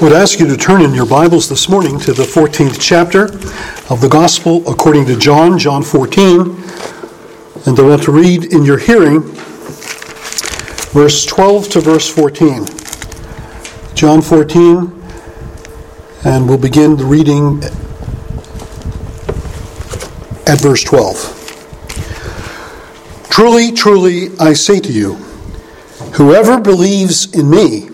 would ask you to turn in your Bibles this morning to the 14th chapter of the Gospel according to John, John 14. And I want to read in your hearing verse 12 to verse 14. John 14, and we'll begin the reading at verse 12. Truly, truly, I say to you, whoever believes in me,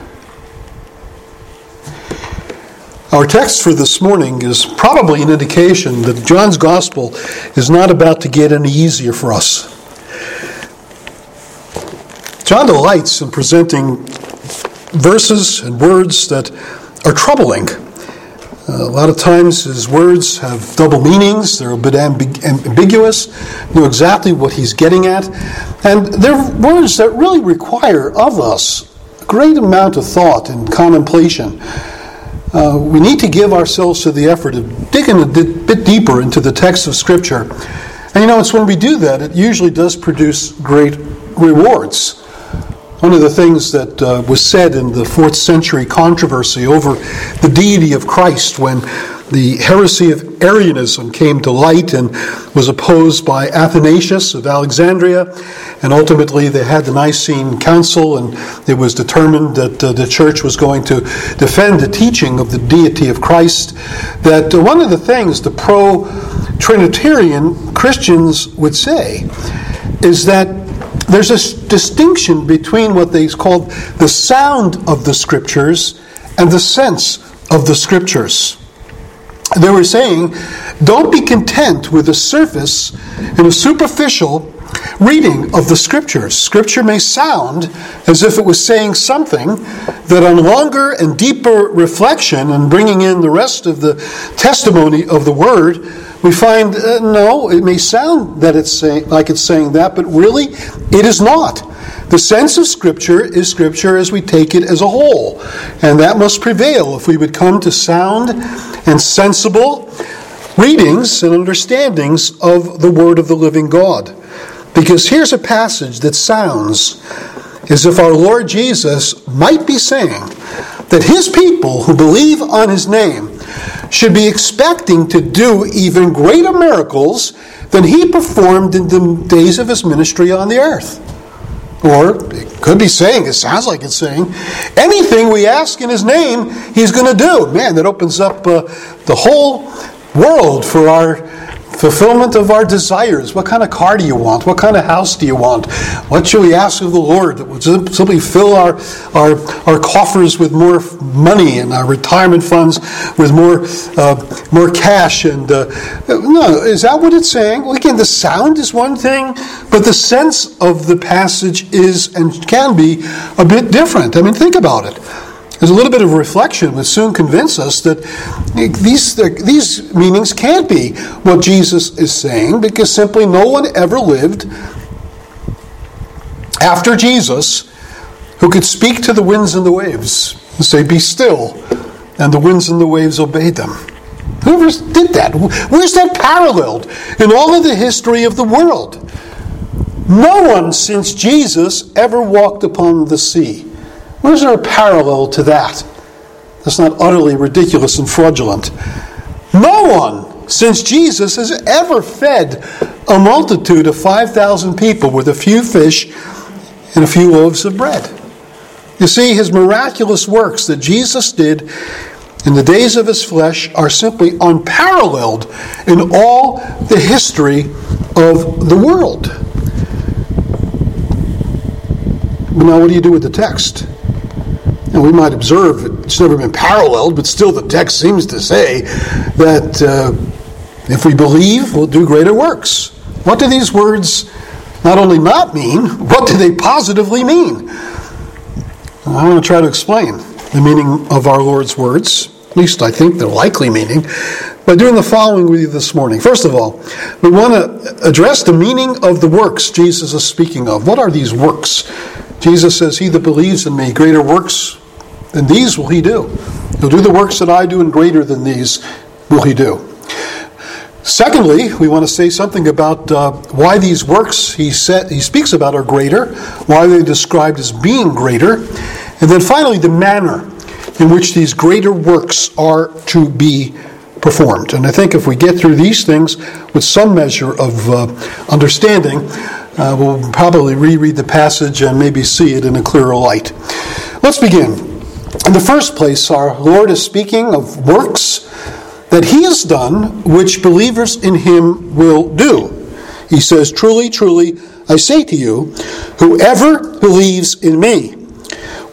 Our text for this morning is probably an indication that John's gospel is not about to get any easier for us. John delights in presenting verses and words that are troubling. Uh, a lot of times his words have double meanings, they're a bit ambi- ambiguous, know exactly what he's getting at, and they're words that really require of us a great amount of thought and contemplation uh, we need to give ourselves to the effort of digging a bit deeper into the text of Scripture. And you know, it's when we do that, it usually does produce great rewards. One of the things that uh, was said in the fourth century controversy over the deity of Christ when the heresy of Arianism came to light and was opposed by Athanasius of Alexandria. And ultimately, they had the Nicene Council, and it was determined that uh, the church was going to defend the teaching of the deity of Christ. That uh, one of the things the pro Trinitarian Christians would say is that there's a distinction between what they called the sound of the Scriptures and the sense of the Scriptures. They were saying, don't be content with a surface and a superficial reading of the scriptures. Scripture may sound as if it was saying something that, on longer and deeper reflection and bringing in the rest of the testimony of the word, we find uh, no, it may sound that it's saying, like it's saying that, but really it is not. The sense of Scripture is Scripture as we take it as a whole. And that must prevail if we would come to sound and sensible readings and understandings of the Word of the living God. Because here's a passage that sounds as if our Lord Jesus might be saying that his people who believe on his name should be expecting to do even greater miracles than he performed in the days of his ministry on the earth. Or it could be saying, it sounds like it's saying, anything we ask in His name, He's going to do. Man, that opens up uh, the whole world for our fulfillment of our desires. What kind of car do you want? What kind of house do you want? What should we ask of the Lord that would simply fill our, our, our coffers with more money and our retirement funds with more, uh, more cash? And uh, no, is that what it's saying? Well, again, the sound is one thing, but the sense of the passage is and can be a bit different. I mean, think about it. A little bit of reflection would soon convince us that these, these meanings can't be what Jesus is saying because simply no one ever lived after Jesus who could speak to the winds and the waves and say, Be still, and the winds and the waves obeyed them. Whoever did that? Where's that paralleled in all of the history of the world? No one since Jesus ever walked upon the sea. Where's there a parallel to that? That's not utterly ridiculous and fraudulent. No one since Jesus has ever fed a multitude of 5,000 people with a few fish and a few loaves of bread. You see, his miraculous works that Jesus did in the days of his flesh are simply unparalleled in all the history of the world. Now, what do you do with the text? And we might observe it's never been paralleled, but still the text seems to say that uh, if we believe, we'll do greater works. What do these words not only not mean, what do they positively mean? I want to try to explain the meaning of our Lord's words, at least I think the likely meaning. by doing the following with you this morning. First of all, we want to address the meaning of the works Jesus is speaking of. What are these works? Jesus says, He that believes in me, greater works than these will he do. He'll do the works that I do, and greater than these will he do. Secondly, we want to say something about uh, why these works he, he speaks about are greater, why they're described as being greater, and then finally, the manner in which these greater works are to be performed. And I think if we get through these things with some measure of uh, understanding, uh, we'll probably reread the passage and maybe see it in a clearer light. Let's begin. In the first place, our Lord is speaking of works that He has done, which believers in Him will do. He says, Truly, truly, I say to you, whoever believes in me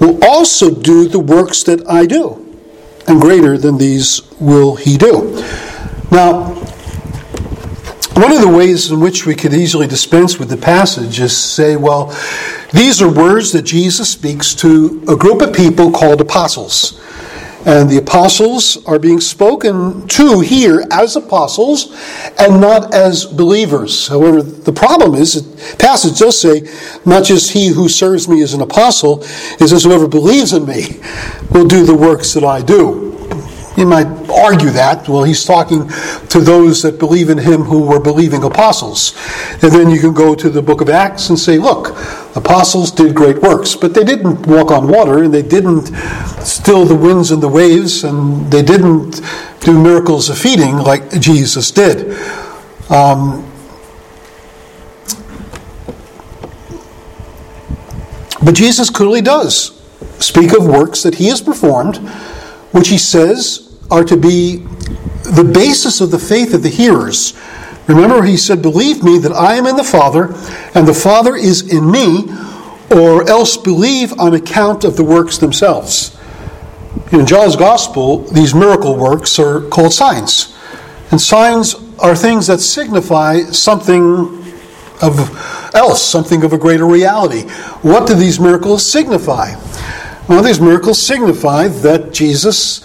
will also do the works that I do and greater than these will he do. Now, one of the ways in which we could easily dispense with the passage is say, well, these are words that Jesus speaks to a group of people called apostles. And the apostles are being spoken to here as apostles and not as believers. However, the problem is, the passage does say, not just he who serves me as an apostle, it says, whoever believes in me will do the works that I do. You might argue that. Well, he's talking to those that believe in him who were believing apostles. And then you can go to the book of Acts and say, look, apostles did great works, but they didn't walk on water, and they didn't still the winds and the waves, and they didn't do miracles of feeding like Jesus did. Um, but Jesus clearly does speak of works that he has performed, which he says are to be the basis of the faith of the hearers. Remember, he said, Believe me that I am in the Father, and the Father is in me, or else believe on account of the works themselves. In John's Gospel, these miracle works are called signs. And signs are things that signify something of else, something of a greater reality. What do these miracles signify? Well, these miracles signify that Jesus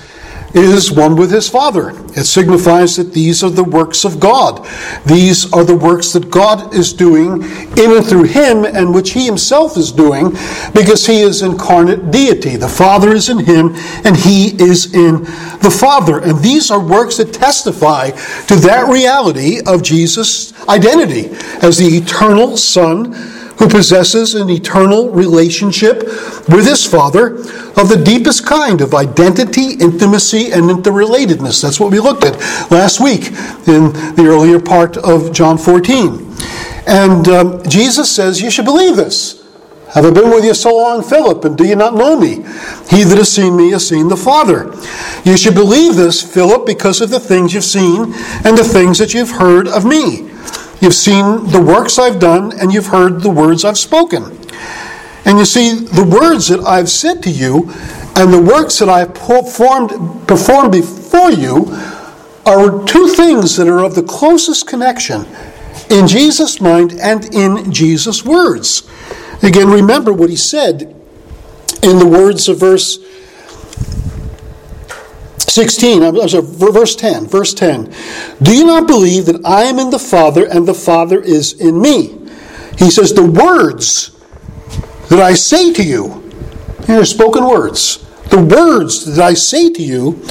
is one with his Father. It signifies that these are the works of God. These are the works that God is doing in and through him and which he himself is doing because he is incarnate deity. The Father is in him and he is in the Father. And these are works that testify to that reality of Jesus' identity as the eternal Son who possesses an eternal relationship with his Father of the deepest kind of identity, intimacy, and interrelatedness. That's what we looked at last week in the earlier part of John 14. And um, Jesus says, You should believe this. Have I been with you so long, Philip, and do you not know me? He that has seen me has seen the Father. You should believe this, Philip, because of the things you've seen and the things that you've heard of me. You've seen the works I've done, and you've heard the words I've spoken. And you see, the words that I've said to you and the works that I've performed, performed before you are two things that are of the closest connection in Jesus' mind and in Jesus' words. Again, remember what he said in the words of verse 16, I'm sorry, verse 10. Verse 10. Do you not believe that I am in the Father and the Father is in me? He says, The words that I say to you, here are spoken words. The words that I say to you,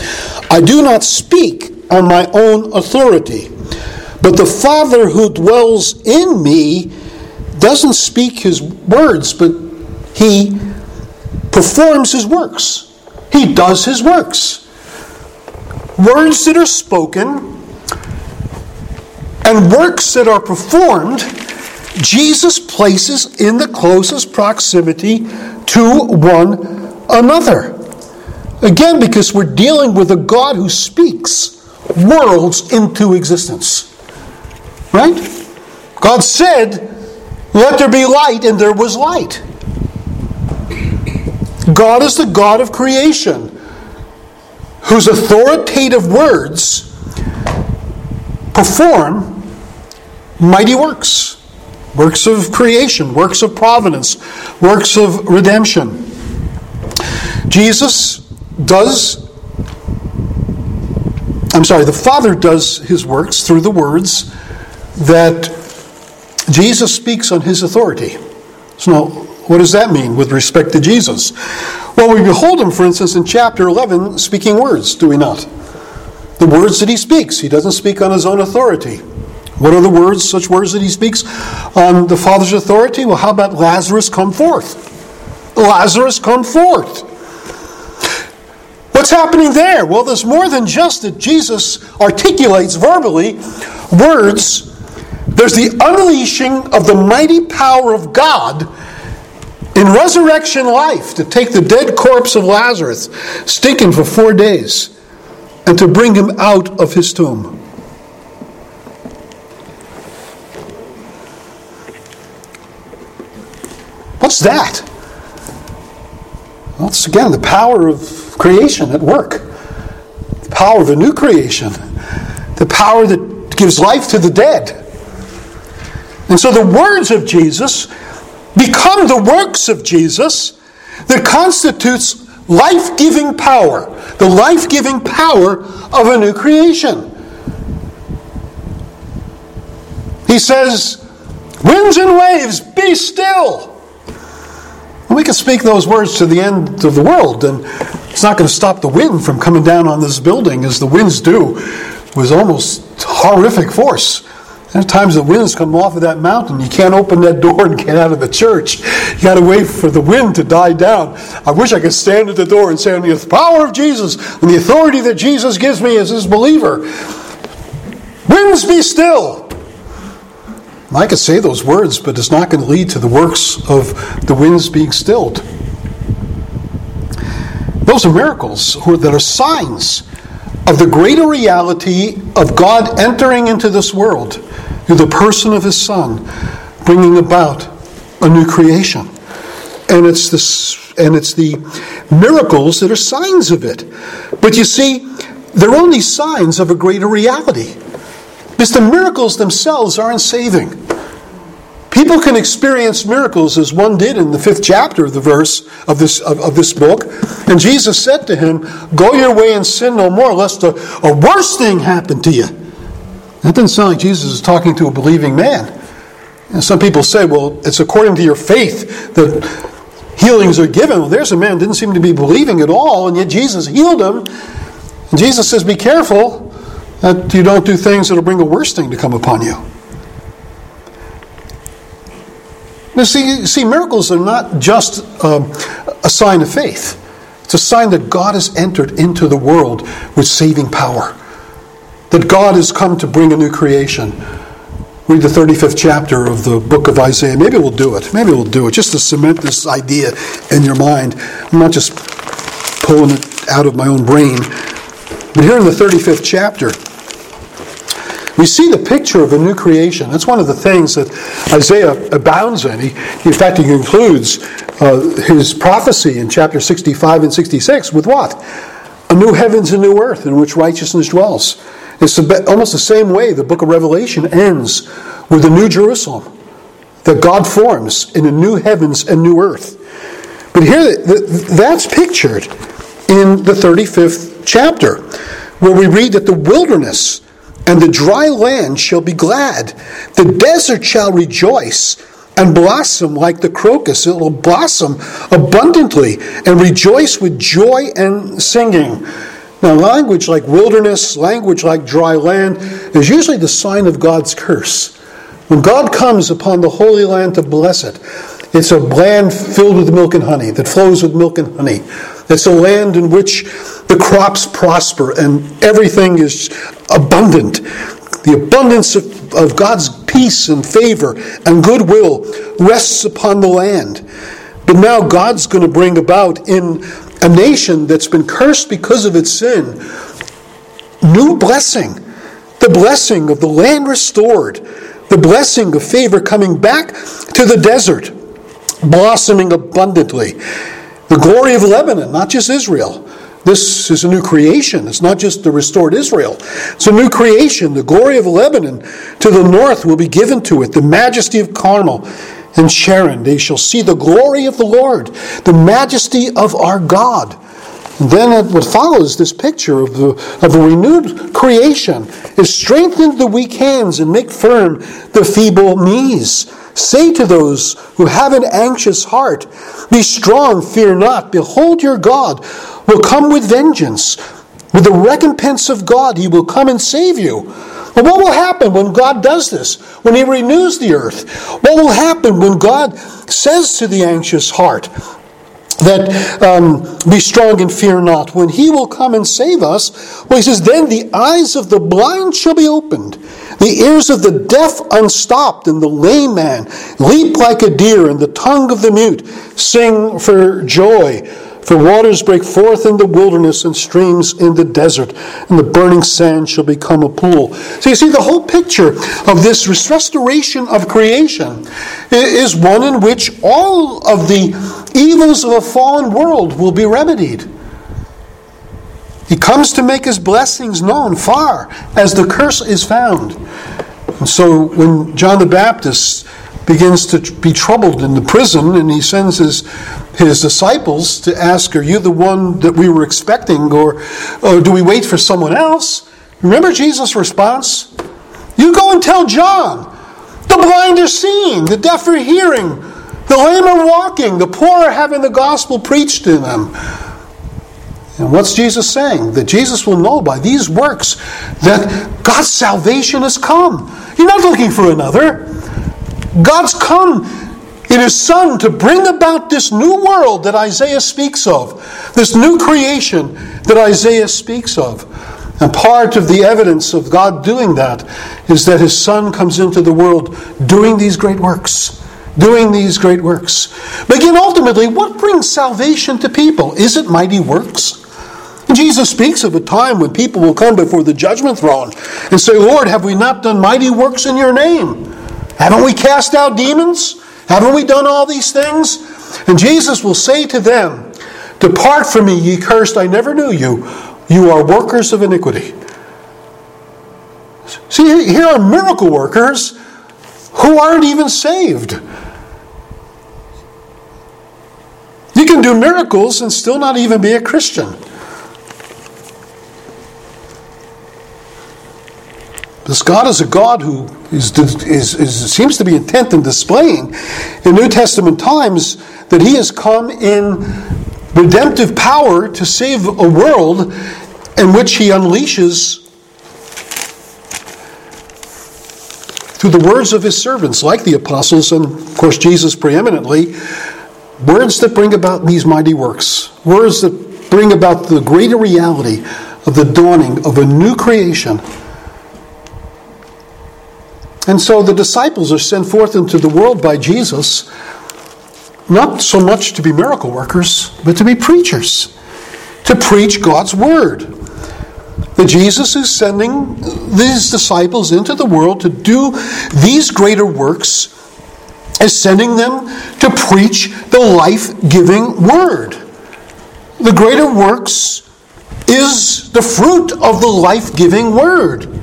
I do not speak on my own authority, but the Father who dwells in me doesn't speak his words, but he performs his works. He does his works words that are spoken and works that are performed, Jesus places in the closest proximity to one another. Again, because we're dealing with a God who speaks worlds into existence. Right? God said, Let there be light, and there was light. God is the God of creation whose authoritative words perform mighty works works of creation, works of providence, works of redemption. Jesus does I'm sorry, the Father does his works through the words that Jesus speaks on his authority. So, what does that mean with respect to Jesus? Well, we behold him, for instance, in chapter 11, speaking words, do we not? The words that he speaks. He doesn't speak on his own authority. What are the words, such words that he speaks on the Father's authority? Well, how about Lazarus come forth? Lazarus come forth. What's happening there? Well, there's more than just that Jesus articulates verbally words. There's the unleashing of the mighty power of God in resurrection life to take the dead corpse of Lazarus, stinking for four days, and to bring him out of his tomb. What's that? It's again the power of creation at work, the power of a new creation, the power that gives life to the dead. And so the words of Jesus become the works of Jesus that constitutes life giving power, the life giving power of a new creation. He says, Winds and waves, be still. We can speak those words to the end of the world, and it's not going to stop the wind from coming down on this building as the winds do with almost horrific force. There's times the winds come off of that mountain. You can't open that door and get out of the church. You got to wait for the wind to die down. I wish I could stand at the door and say, "On the power of Jesus and the authority that Jesus gives me as His believer, winds be still." I could say those words, but it's not going to lead to the works of the winds being stilled. Those are miracles that are signs of the greater reality of God entering into this world through the person of His Son, bringing about a new creation. And it's this, and it's the miracles that are signs of it. But you see, they're only signs of a greater reality. Because the miracles themselves aren't saving. People can experience miracles as one did in the fifth chapter of the verse of this, of, of, this book. And Jesus said to him, Go your way and sin no more, lest a, a worse thing happen to you. That doesn't sound like Jesus is talking to a believing man. And some people say, well, it's according to your faith that healings are given. Well, there's a man didn't seem to be believing at all, and yet Jesus healed him. And Jesus says, be careful that you don't do things that'll bring a worse thing to come upon you. Now, see, see, miracles are not just um, a sign of faith. It's a sign that God has entered into the world with saving power that God has come to bring a new creation. Read the 35th chapter of the book of Isaiah. Maybe we'll do it. Maybe we'll do it just to cement this idea in your mind. I'm not just pulling it out of my own brain. But here in the 35th chapter, we see the picture of a new creation. That's one of the things that Isaiah abounds in. He, in fact, he concludes uh, his prophecy in chapter 65 and 66 with what? A new heavens and new earth in which righteousness dwells. It's almost the same way the book of Revelation ends with the New Jerusalem that God forms in a new heavens and new earth. But here, that's pictured in the 35th chapter, where we read that the wilderness and the dry land shall be glad, the desert shall rejoice and blossom like the crocus. It will blossom abundantly and rejoice with joy and singing. Now, language like wilderness, language like dry land, is usually the sign of God's curse. When God comes upon the Holy Land to bless it, it's a land filled with milk and honey, that flows with milk and honey. It's a land in which the crops prosper and everything is abundant. The abundance of, of God's peace and favor and goodwill rests upon the land. But now God's going to bring about in a nation that's been cursed because of its sin, new blessing, the blessing of the land restored, the blessing of favor coming back to the desert, blossoming abundantly. The glory of Lebanon, not just Israel. This is a new creation. It's not just the restored Israel. It's a new creation. The glory of Lebanon to the north will be given to it, the majesty of Carmel and Sharon. They shall see the glory of the Lord, the majesty of our God. And then what follows this picture of the of a renewed creation is strengthen the weak hands and make firm the feeble knees. Say to those who have an anxious heart, Be strong, fear not. Behold, your God will come with vengeance. With the recompense of God, he will come and save you. But what will happen when God does this? When he renews the earth? What will happen when God says to the anxious heart, that um, be strong and fear not. When he will come and save us, well, he says, then the eyes of the blind shall be opened, the ears of the deaf unstopped, and the lame man leap like a deer, and the tongue of the mute sing for joy. For waters break forth in the wilderness and streams in the desert, and the burning sand shall become a pool. So you see, the whole picture of this restoration of creation is one in which all of the evils of a fallen world will be remedied. He comes to make his blessings known far as the curse is found. And so when John the Baptist begins to be troubled in the prison and he sends his, his disciples to ask, Are you the one that we were expecting, or, or do we wait for someone else? Remember Jesus' response? You go and tell John. The blind are seeing, the deaf are hearing, the lame are walking, the poor are having the gospel preached to them. And what's Jesus saying? That Jesus will know by these works that God's salvation has come. You're not looking for another. God's come in His Son to bring about this new world that Isaiah speaks of, this new creation that Isaiah speaks of. And part of the evidence of God doing that is that His Son comes into the world doing these great works doing these great works. But again, ultimately, what brings salvation to people? Is it mighty works? Jesus speaks of a time when people will come before the judgment throne and say, Lord, have we not done mighty works in your name? Haven't we cast out demons? Haven't we done all these things? And Jesus will say to them, Depart from me, ye cursed, I never knew you. You are workers of iniquity. See, here are miracle workers who aren't even saved. You can do miracles and still not even be a Christian. This God is a God who is, is, is, seems to be intent in displaying in New Testament times that He has come in redemptive power to save a world in which He unleashes through the words of his servants, like the apostles, and of course Jesus preeminently, words that bring about these mighty works, words that bring about the greater reality of the dawning of a new creation. And so the disciples are sent forth into the world by Jesus, not so much to be miracle workers, but to be preachers, to preach God's word that Jesus is sending these disciples into the world to do these greater works, is sending them to preach the life giving word. The greater works is the fruit of the life giving word.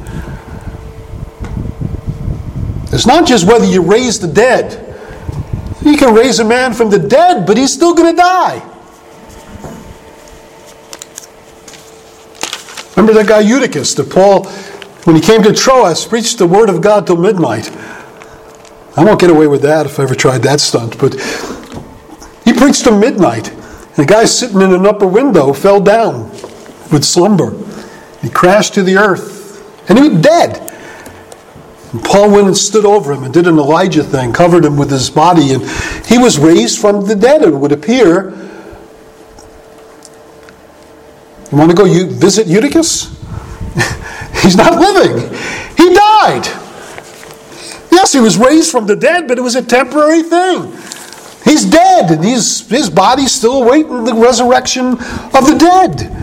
It's not just whether you raise the dead. You can raise a man from the dead, but he's still going to die. Remember that guy Eutychus that Paul, when he came to Troas, preached the word of God till midnight. I won't get away with that if I ever tried that stunt, but he preached till midnight. And the guy sitting in an upper window fell down with slumber. He crashed to the earth, and he was dead. And Paul went and stood over him and did an Elijah thing, covered him with his body, and he was raised from the dead, it would appear. You want to go visit Eutychus? He's not living. He died. Yes, he was raised from the dead, but it was a temporary thing. He's dead, and he's, his body's still awaiting the resurrection of the dead.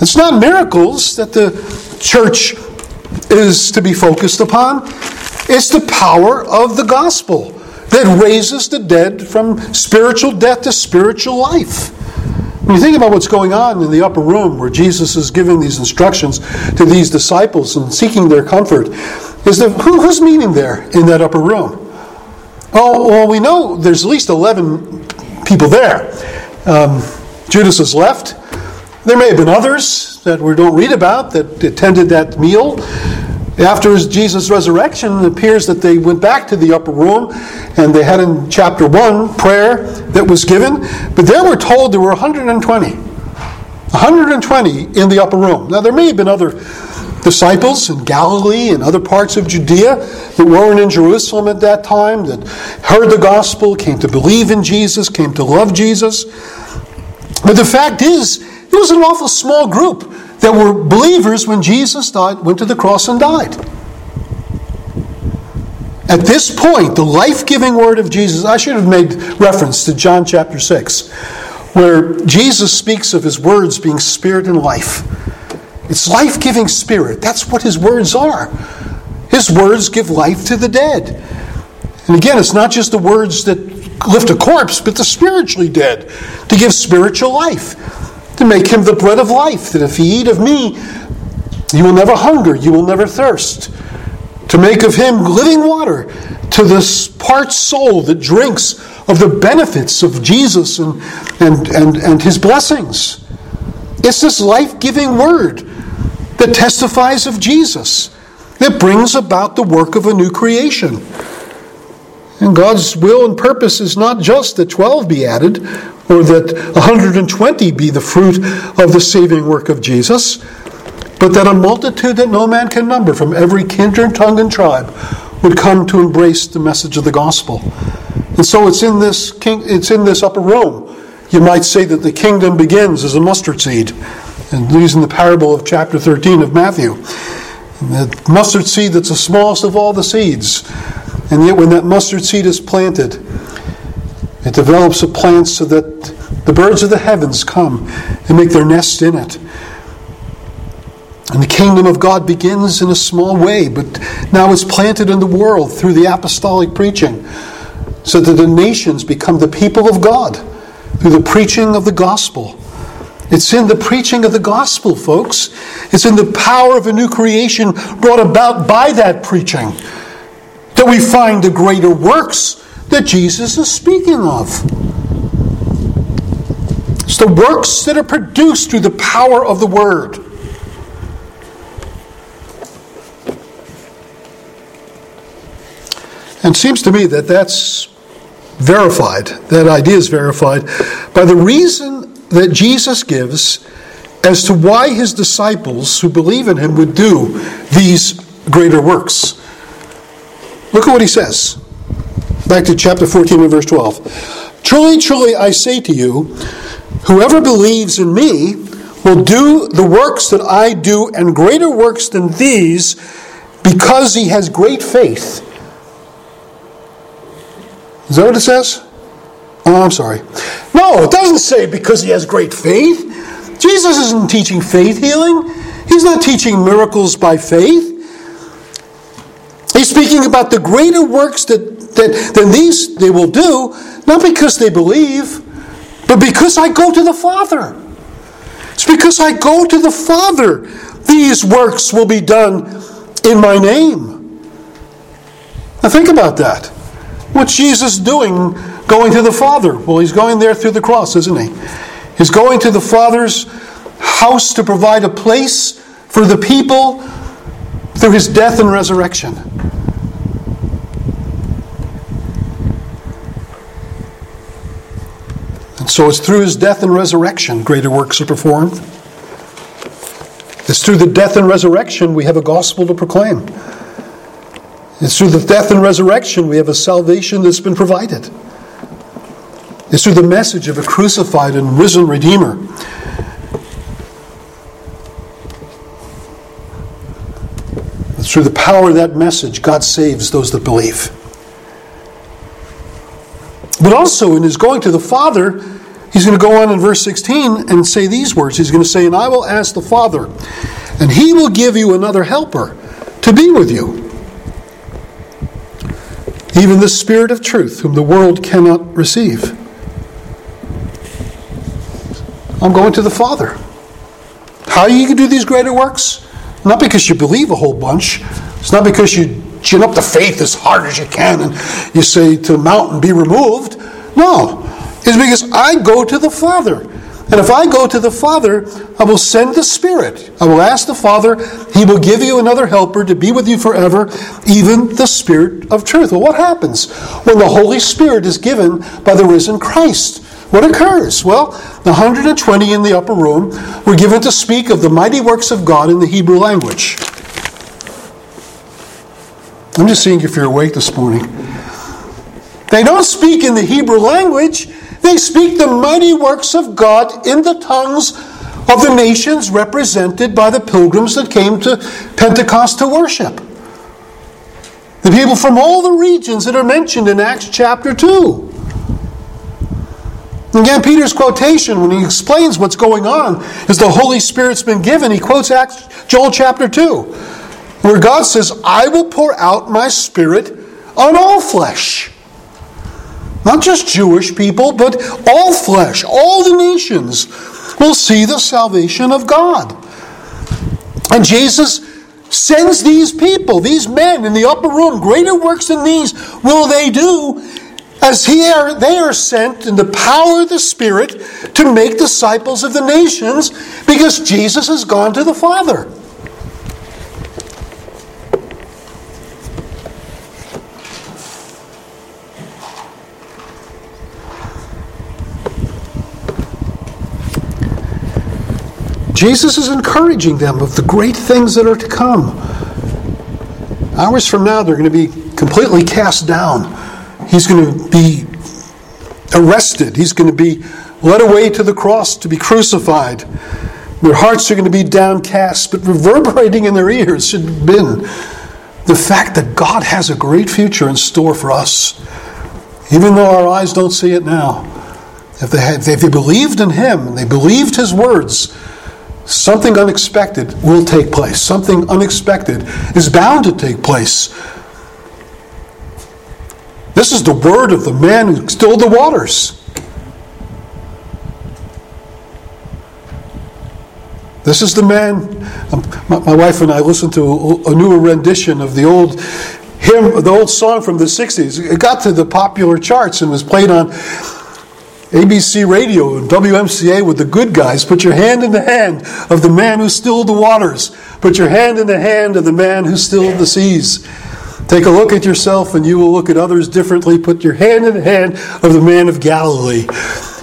It's not miracles that the church is to be focused upon, it's the power of the gospel that raises the dead from spiritual death to spiritual life. When you think about what's going on in the upper room where Jesus is giving these instructions to these disciples and seeking their comfort, is there, who, who's meeting there in that upper room? Oh, well, we know there's at least 11 people there. Um, Judas has left. There may have been others that we don't read about that attended that meal. After Jesus' resurrection, it appears that they went back to the upper room and they had in chapter 1 prayer that was given. But there we're told there were 120. 120 in the upper room. Now, there may have been other disciples in Galilee and other parts of Judea that weren't in Jerusalem at that time, that heard the gospel, came to believe in Jesus, came to love Jesus. But the fact is, it was an awful small group that were believers when Jesus died, went to the cross and died. At this point, the life giving word of Jesus, I should have made reference to John chapter 6, where Jesus speaks of his words being spirit and life. It's life giving spirit. That's what his words are. His words give life to the dead. And again, it's not just the words that lift a corpse, but the spiritually dead to give spiritual life to make him the bread of life, that if ye eat of me, you will never hunger, you will never thirst. To make of him living water to this part soul that drinks of the benefits of Jesus and, and, and, and his blessings. It's this life giving word that testifies of Jesus, that brings about the work of a new creation. And God's will and purpose is not just that 12 be added, or that 120 be the fruit of the saving work of Jesus, but that a multitude that no man can number from every kindred, tongue, and tribe would come to embrace the message of the gospel. And so it's in this king, it's in this upper room. You might say that the kingdom begins as a mustard seed, and using the parable of chapter 13 of Matthew. The mustard seed that's the smallest of all the seeds. And yet when that mustard seed is planted, it develops a plant so that the birds of the heavens come and make their nest in it. And the kingdom of God begins in a small way, but now it's planted in the world through the apostolic preaching, so that the nations become the people of God through the preaching of the gospel. It's in the preaching of the gospel, folks. It's in the power of a new creation brought about by that preaching that we find the greater works that Jesus is speaking of. It's the works that are produced through the power of the Word. And it seems to me that that's verified, that idea is verified by the reason that Jesus gives as to why his disciples who believe in him would do these greater works. Look at what he says. Back to chapter 14 and verse 12. Truly, truly, I say to you, whoever believes in me will do the works that I do and greater works than these because he has great faith. Is that what it says? Oh, I'm sorry. No, it doesn't say because he has great faith. Jesus isn't teaching faith healing. He's not teaching miracles by faith. He's speaking about the greater works that that, then these they will do, not because they believe, but because I go to the Father. It's because I go to the Father. These works will be done in my name. Now think about that. What's Jesus doing going to the Father? Well, he's going there through the cross, isn't he? He's going to the Father's house to provide a place for the people through his death and resurrection. And so it's through his death and resurrection greater works are performed. It's through the death and resurrection we have a gospel to proclaim. It's through the death and resurrection we have a salvation that's been provided. It's through the message of a crucified and risen Redeemer. Through the power of that message God saves those that believe. But also in his going to the Father, He's going to go on in verse 16 and say these words. He's going to say, And I will ask the Father, and he will give you another helper to be with you. Even the Spirit of truth, whom the world cannot receive. I'm going to the Father. How you can do these greater works? Not because you believe a whole bunch. It's not because you chin up the faith as hard as you can and you say to the mountain, be removed. No. is because I go to the Father. And if I go to the Father, I will send the Spirit. I will ask the Father, He will give you another helper to be with you forever, even the Spirit of truth. Well, what happens when the Holy Spirit is given by the risen Christ? What occurs? Well, the 120 in the upper room were given to speak of the mighty works of God in the Hebrew language. I'm just seeing if you're awake this morning. They don't speak in the Hebrew language, they speak the mighty works of God in the tongues of the nations represented by the pilgrims that came to Pentecost to worship. The people from all the regions that are mentioned in Acts chapter 2. Again, Peter's quotation when he explains what's going on is the Holy Spirit's been given. He quotes Acts, Joel chapter 2, where God says, I will pour out my spirit on all flesh. Not just Jewish people, but all flesh, all the nations will see the salvation of God. And Jesus sends these people, these men in the upper room, greater works than these will they do, as he are, they are sent in the power of the Spirit to make disciples of the nations because Jesus has gone to the Father. Jesus is encouraging them of the great things that are to come. Hours from now, they're going to be completely cast down. He's going to be arrested. He's going to be led away to the cross to be crucified. Their hearts are going to be downcast, but reverberating in their ears should have been the fact that God has a great future in store for us, even though our eyes don't see it now. If they, had, if they believed in Him, they believed His words, something unexpected will take place. Something unexpected is bound to take place. This is the word of the man who stilled the waters. This is the man. Um, my, wife and I listened to a, newer rendition of the old hymn, the old song from the 60s. It got to the popular charts and was played on ABC Radio and WMCA with the good guys. Put your hand in the hand of the man who stilled the waters. Put your hand in the hand of the man who stilled the seas. Take a look at yourself and you will look at others differently. Put your hand in the hand of the man of Galilee.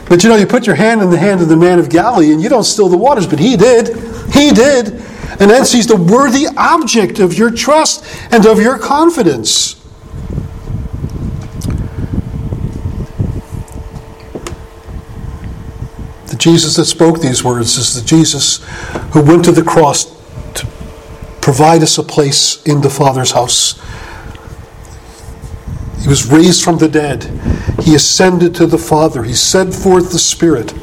But you know, you put your hand in the hand of the man of Galilee and you don't still the waters, but he did. He did. And hence he's the worthy object of your trust and of your confidence. The Jesus that spoke these words is the Jesus who went to the cross to provide us a place in the Father's house. He was raised from the dead. He ascended to the Father. He sent forth the Spirit.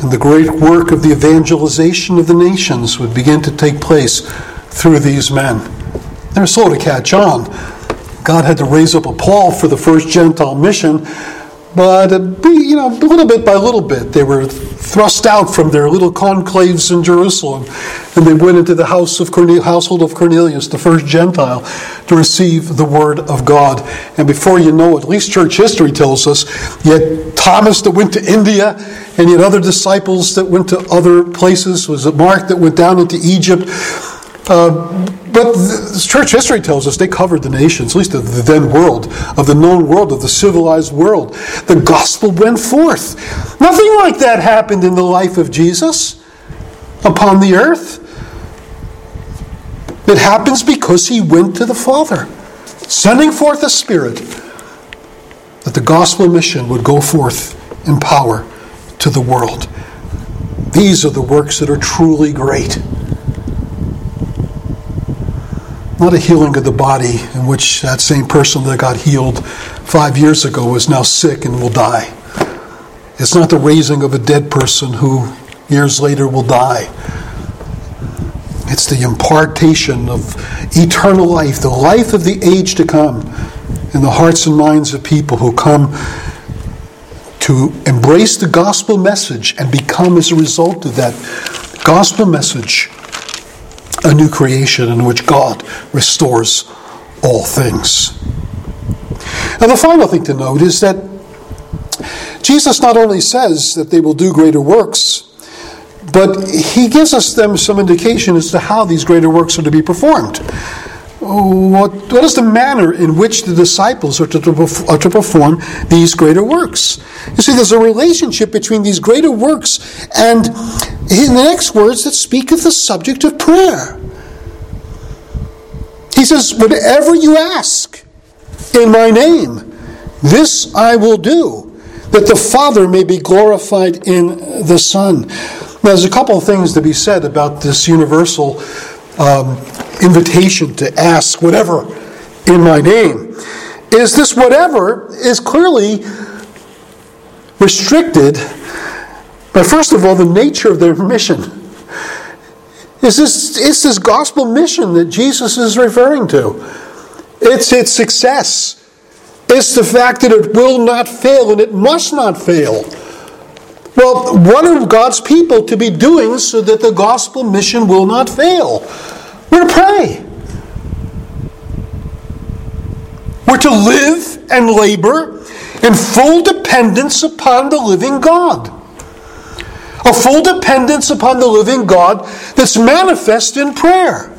And the great work of the evangelization of the nations would begin to take place through these men. They're slow to catch on. God had to raise up a Paul for the first Gentile mission but, uh, you know, little bit by little bit, they were thrust out from their little conclaves in Jerusalem, and they went into the house of Cornel- household of Cornelius, the first Gentile, to receive the word of God. And before you know it, at least church history tells us, yet Thomas that went to India, and yet other disciples that went to other places. Was it Mark that went down into Egypt? Uh, but the church history tells us they covered the nations, at least of the then world, of the known world, of the civilized world. The gospel went forth. Nothing like that happened in the life of Jesus upon the earth. It happens because he went to the Father, sending forth the Spirit, that the gospel mission would go forth in power to the world. These are the works that are truly great not a healing of the body in which that same person that got healed five years ago is now sick and will die. It's not the raising of a dead person who years later will die. It's the impartation of eternal life, the life of the age to come, in the hearts and minds of people who come to embrace the gospel message and become, as a result of that gospel message, a new creation in which God restores all things. And the final thing to note is that Jesus not only says that they will do greater works, but he gives us them some indication as to how these greater works are to be performed. What, what is the manner in which the disciples are to, are to perform these greater works? You see, there's a relationship between these greater works and in the next words that speak of the subject of prayer. He says, Whatever you ask in my name, this I will do, that the Father may be glorified in the Son. Now, there's a couple of things to be said about this universal um, invitation to ask whatever in my name. Is this whatever is clearly restricted by, first of all, the nature of their mission. Is this, it's this gospel mission that Jesus is referring to. It's its success. It's the fact that it will not fail and it must not fail. Well, what are God's people to be doing so that the gospel mission will not fail? We're to pray. We're to live and labor in full dependence upon the living God. A full dependence upon the living God that's manifest in prayer.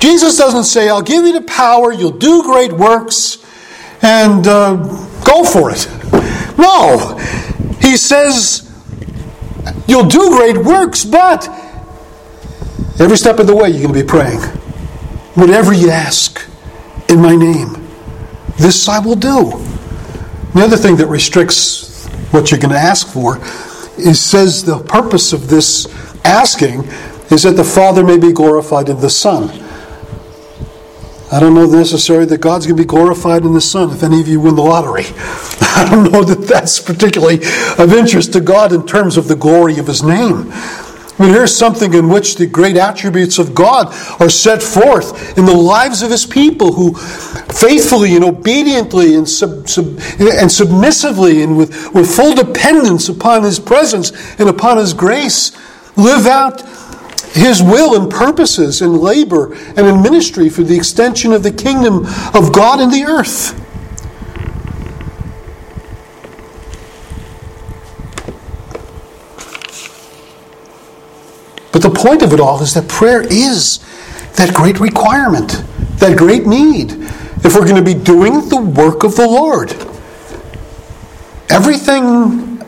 Jesus doesn't say, I'll give you the power, you'll do great works, and uh, go for it. No, he says, You'll do great works, but every step of the way you're going to be praying. Whatever you ask in my name, this I will do. The other thing that restricts what you're going to ask for is says the purpose of this asking is that the Father may be glorified in the Son. I don't know necessarily that God's going to be glorified in the Son if any of you win the lottery. I don't know that that's particularly of interest to God in terms of the glory of His name. But here's something in which the great attributes of God are set forth in the lives of His people who faithfully and obediently and, sub, sub, and submissively and with, with full dependence upon His presence and upon His grace live out his will and purposes in labor and in ministry for the extension of the kingdom of God in the earth. But the point of it all is that prayer is that great requirement, that great need, if we're going to be doing the work of the Lord. Everything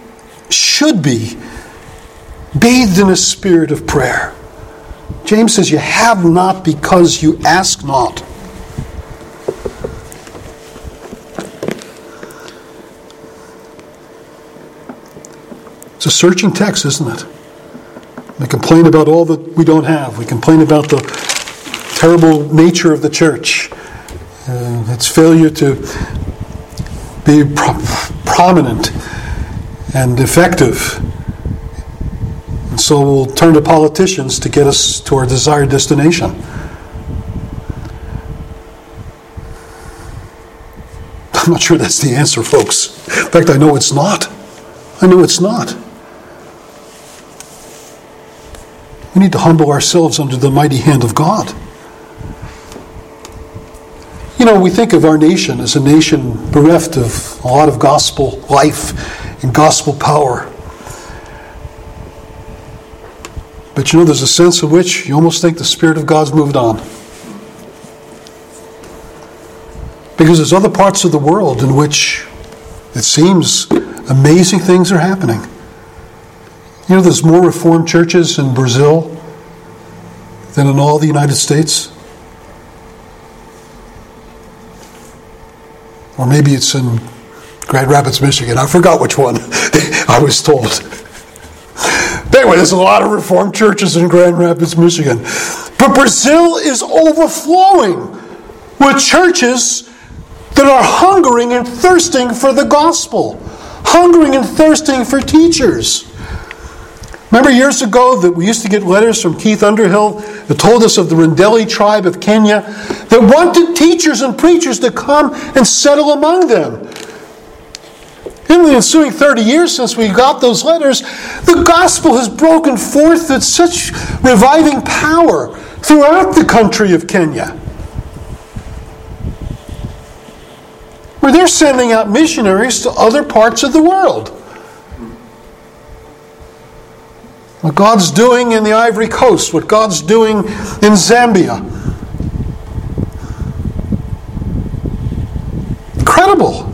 should be bathed in a spirit of prayer. James says, You have not because you ask not. It's a searching text, isn't it? We complain about all that we don't have. We complain about the terrible nature of the church, uh, its failure to be pro- prominent and effective and so we'll turn to politicians to get us to our desired destination. I'm not sure that's the answer, folks. In fact, I know it's not. I know it's not. We need to humble ourselves under the mighty hand of God. You know, we think of our nation as a nation bereft of a lot of gospel life and gospel power. But you know, there's a sense in which you almost think the Spirit of God's moved on. Because there's other parts of the world in which it seems amazing things are happening. You know, there's more Reformed churches in Brazil than in all the United States. Or maybe it's in Grand Rapids, Michigan. I forgot which one I was told. Anyway, there's a lot of Reformed churches in Grand Rapids, Michigan. But Brazil is overflowing with churches that are hungering and thirsting for the gospel, hungering and thirsting for teachers. Remember years ago that we used to get letters from Keith Underhill that told us of the Rendille tribe of Kenya that wanted teachers and preachers to come and settle among them. In the ensuing 30 years since we got those letters, the gospel has broken forth with such reviving power throughout the country of Kenya. where they're sending out missionaries to other parts of the world. What God's doing in the Ivory Coast, what God's doing in Zambia. Incredible.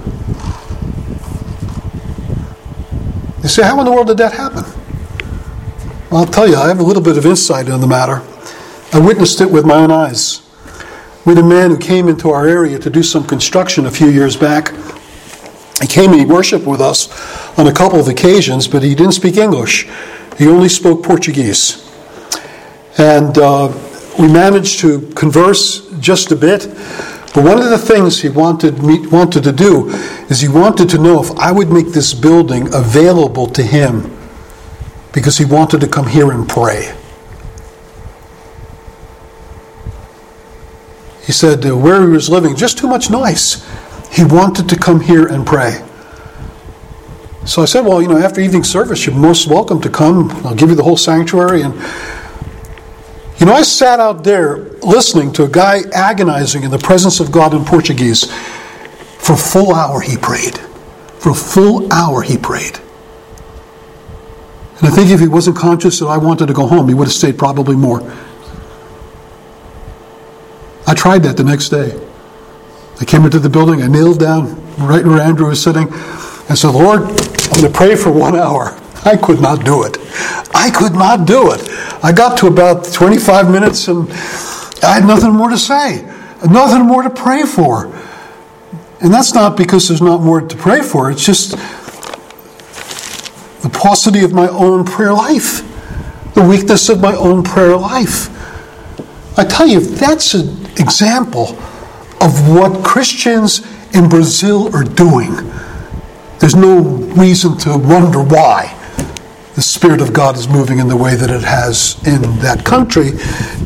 You say, how in the world did that happen? Well, I'll tell you, I have a little bit of insight on the matter. I witnessed it with my own eyes. We had a man who came into our area to do some construction a few years back. He came and he worshiped with us on a couple of occasions, but he didn't speak English. He only spoke Portuguese. And uh, we managed to converse just a bit. But one of the things he wanted me wanted to do is he wanted to know if I would make this building available to him because he wanted to come here and pray. He said where he was living, just too much noise. He wanted to come here and pray. So I said, well, you know, after evening service, you're most welcome to come. I'll give you the whole sanctuary. And, you know, I sat out there listening to a guy agonizing in the presence of God in Portuguese. For a full hour, he prayed. For a full hour, he prayed. And I think if he wasn't conscious that I wanted to go home, he would have stayed probably more. I tried that the next day. I came into the building, I kneeled down right where Andrew was sitting, and said, Lord, I'm going to pray for one hour. I could not do it. I could not do it. I got to about 25 minutes and I had nothing more to say, nothing more to pray for. And that's not because there's not more to pray for, it's just the paucity of my own prayer life, the weakness of my own prayer life. I tell you, that's an example of what Christians in Brazil are doing. There's no reason to wonder why the Spirit of God is moving in the way that it has in that country,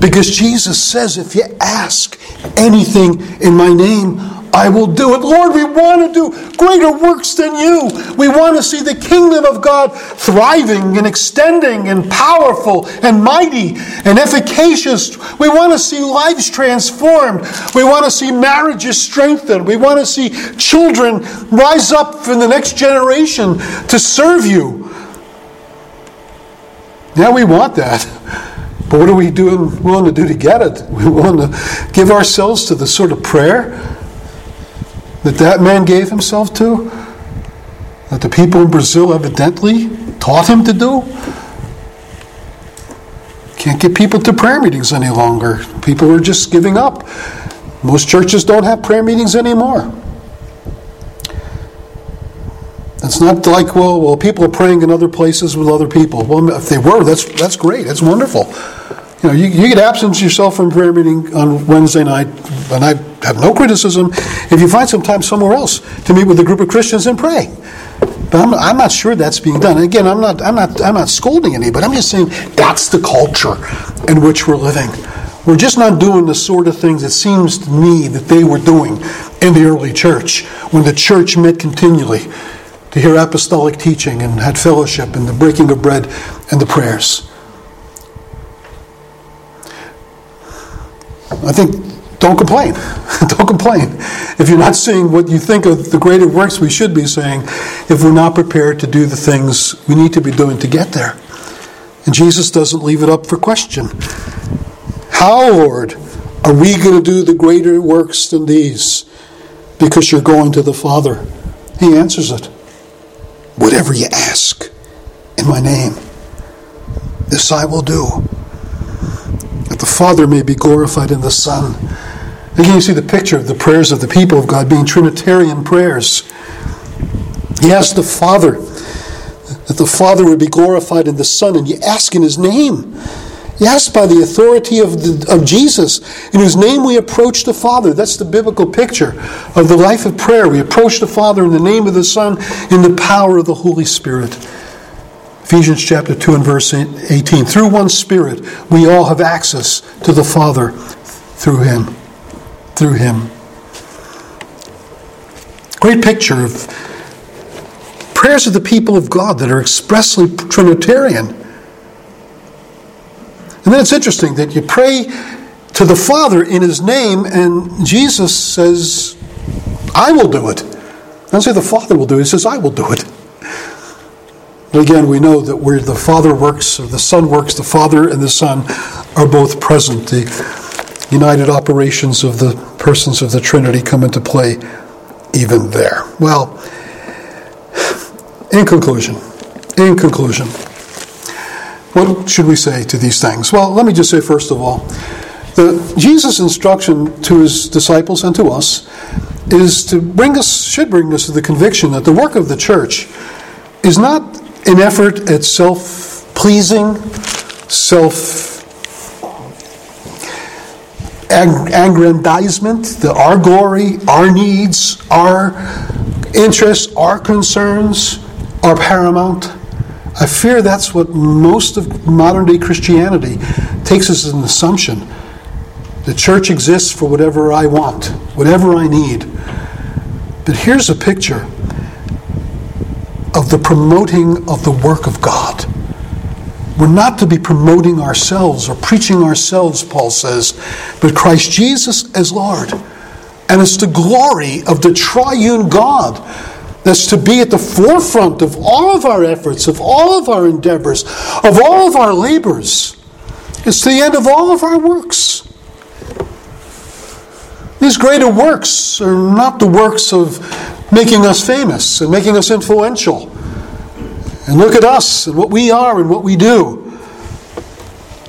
because Jesus says, if you ask anything in my name, I will do it. Lord, we want to do greater works than you. We want to see the kingdom of God thriving and extending and powerful and mighty and efficacious. We want to see lives transformed. We want to see marriages strengthened. We want to see children rise up in the next generation to serve you. Yeah, we want that. But what are we doing, willing to do to get it? We're willing to give ourselves to the sort of prayer that that man gave himself to, that the people in Brazil evidently taught him to do. Can't get people to prayer meetings any longer. People are just giving up. Most churches don't have prayer meetings anymore. It's not like, well, well, people are praying in other places with other people. Well, if they were, that's that's great. That's wonderful. You know, you, you get absence yourself from prayer meeting on Wednesday night, and I have no criticism if you find some time somewhere else to meet with a group of Christians and pray. But I'm, I'm not sure that's being done. And again, I'm not, I'm not, I'm not scolding anybody. I'm just saying that's the culture in which we're living. We're just not doing the sort of things it seems to me that they were doing in the early church when the church met continually to hear apostolic teaching and had fellowship and the breaking of bread and the prayers. I think don't complain. don't complain. If you're not seeing what you think of the greater works we should be saying, if we're not prepared to do the things we need to be doing to get there. And Jesus doesn't leave it up for question. How, Lord, are we going to do the greater works than these? Because you're going to the Father. He answers it. Whatever you ask in my name, this I will do the Father may be glorified in the Son. Again, you see the picture of the prayers of the people of God being Trinitarian prayers. He asked the Father that the Father would be glorified in the Son, and you ask in His name. You ask by the authority of, the, of Jesus, in whose name we approach the Father. That's the biblical picture of the life of prayer. We approach the Father in the name of the Son, in the power of the Holy Spirit. Ephesians chapter 2 and verse 18. Through one Spirit, we all have access to the Father through Him. Through Him. Great picture of prayers of the people of God that are expressly Trinitarian. And then it's interesting that you pray to the Father in His name, and Jesus says, I will do it. Doesn't say the Father will do it, he says, I will do it. But again, we know that where the Father works or the Son works, the Father and the Son are both present. The united operations of the persons of the Trinity come into play even there. Well, in conclusion, in conclusion, what should we say to these things? Well, let me just say first of all, the Jesus' instruction to his disciples and to us is to bring us, should bring us to the conviction that the work of the church is not an effort at self pleasing, self aggrandizement, the, our glory, our needs, our interests, our concerns are paramount. I fear that's what most of modern day Christianity takes as an assumption. The church exists for whatever I want, whatever I need. But here's a picture of the promoting of the work of God. We're not to be promoting ourselves or preaching ourselves, Paul says, but Christ Jesus as Lord. And it's the glory of the triune God that's to be at the forefront of all of our efforts, of all of our endeavors, of all of our labors. It's the end of all of our works. These greater works are not the works of making us famous and making us influential. And look at us and what we are and what we do.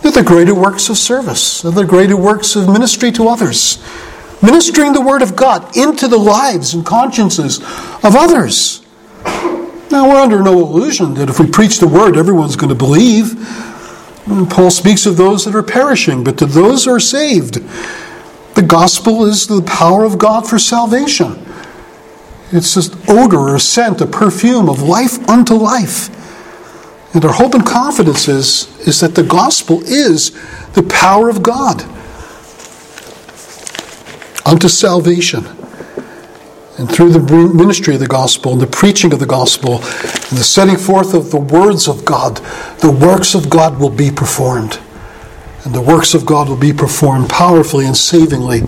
They're the greater works of service, they're the greater works of ministry to others. Ministering the Word of God into the lives and consciences of others. Now, we're under no illusion that if we preach the Word, everyone's going to believe. Paul speaks of those that are perishing, but to those who are saved, the gospel is the power of God for salvation. It's just odor or scent, a perfume of life unto life. And our hope and confidence is, is that the gospel is the power of God unto salvation. And through the ministry of the gospel and the preaching of the gospel and the setting forth of the words of God, the works of God will be performed. And the works of God will be performed powerfully and savingly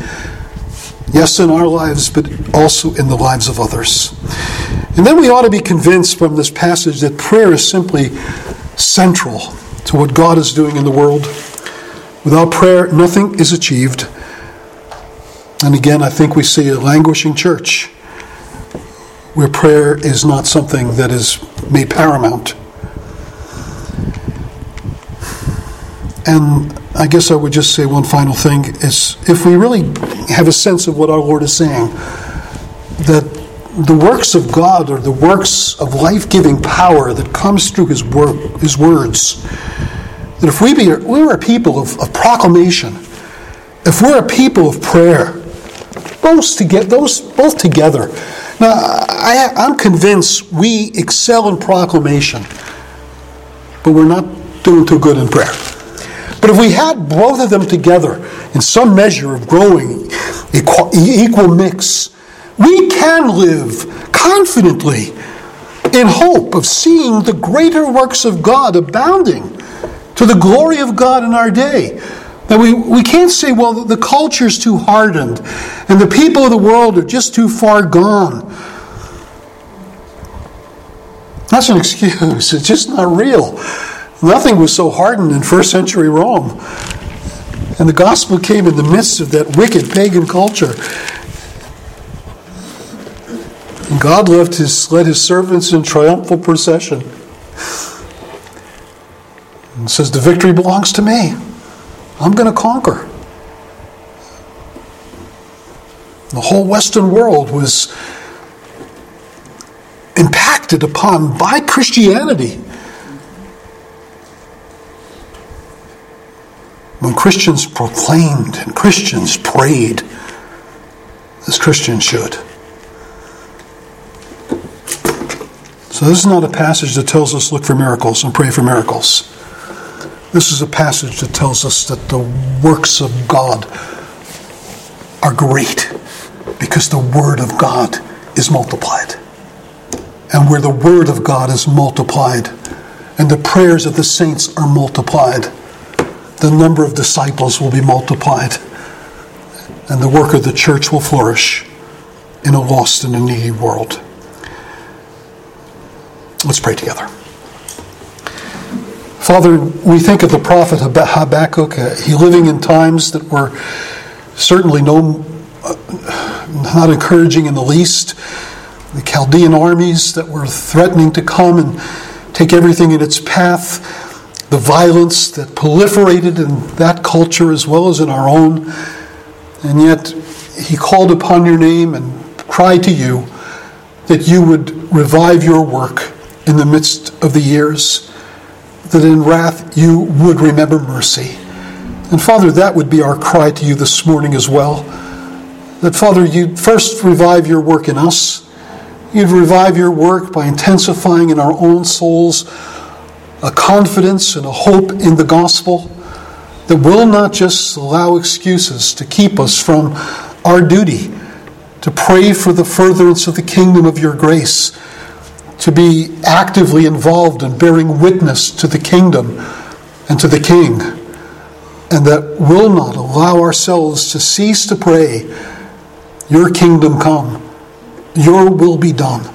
Yes, in our lives, but also in the lives of others. And then we ought to be convinced from this passage that prayer is simply central to what God is doing in the world. Without prayer, nothing is achieved. And again, I think we see a languishing church where prayer is not something that is made paramount. And I guess I would just say one final thing is if we really have a sense of what our Lord is saying, that the works of God are the works of life giving power that comes through His, word, His words. That if we, be, we were a people of, of proclamation, if we're a people of prayer, both, to get, those, both together. Now, I, I'm convinced we excel in proclamation, but we're not doing too good in prayer. But if we had both of them together in some measure of growing equal, equal mix, we can live confidently in hope of seeing the greater works of God abounding to the glory of God in our day. That we, we can't say, well, the culture's too hardened and the people of the world are just too far gone. That's an excuse. It's just not real. Nothing was so hardened in first century Rome. And the gospel came in the midst of that wicked pagan culture. And God left his, led his servants in triumphal procession. And says, The victory belongs to me. I'm going to conquer. The whole Western world was impacted upon by Christianity. When Christians proclaimed and Christians prayed as Christians should. So, this is not a passage that tells us look for miracles and pray for miracles. This is a passage that tells us that the works of God are great because the Word of God is multiplied. And where the Word of God is multiplied and the prayers of the saints are multiplied, the number of disciples will be multiplied, and the work of the church will flourish in a lost and a needy world. Let's pray together. Father, we think of the prophet Habakkuk. Uh, he living in times that were certainly no, uh, not encouraging in the least. The Chaldean armies that were threatening to come and take everything in its path. The violence that proliferated in that culture as well as in our own. And yet, he called upon your name and cried to you that you would revive your work in the midst of the years that in wrath you would remember mercy. And Father, that would be our cry to you this morning as well. That Father, you'd first revive your work in us. You'd revive your work by intensifying in our own souls a confidence and a hope in the gospel that will not just allow excuses to keep us from our duty to pray for the furtherance of the kingdom of your grace to be actively involved in bearing witness to the kingdom and to the king, and that will not allow ourselves to cease to pray, Your kingdom come, Your will be done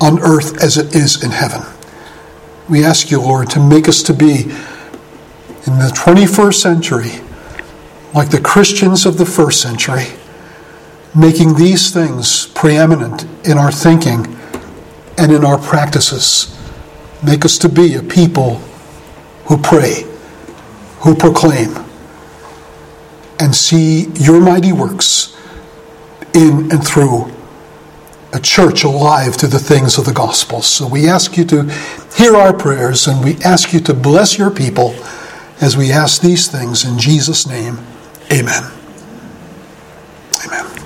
on earth as it is in heaven. We ask you, Lord, to make us to be in the 21st century like the Christians of the first century, making these things preeminent in our thinking and in our practices. Make us to be a people who pray, who proclaim, and see your mighty works in and through a church alive to the things of the gospel. So we ask you to Hear our prayers, and we ask you to bless your people as we ask these things in Jesus' name. Amen. Amen.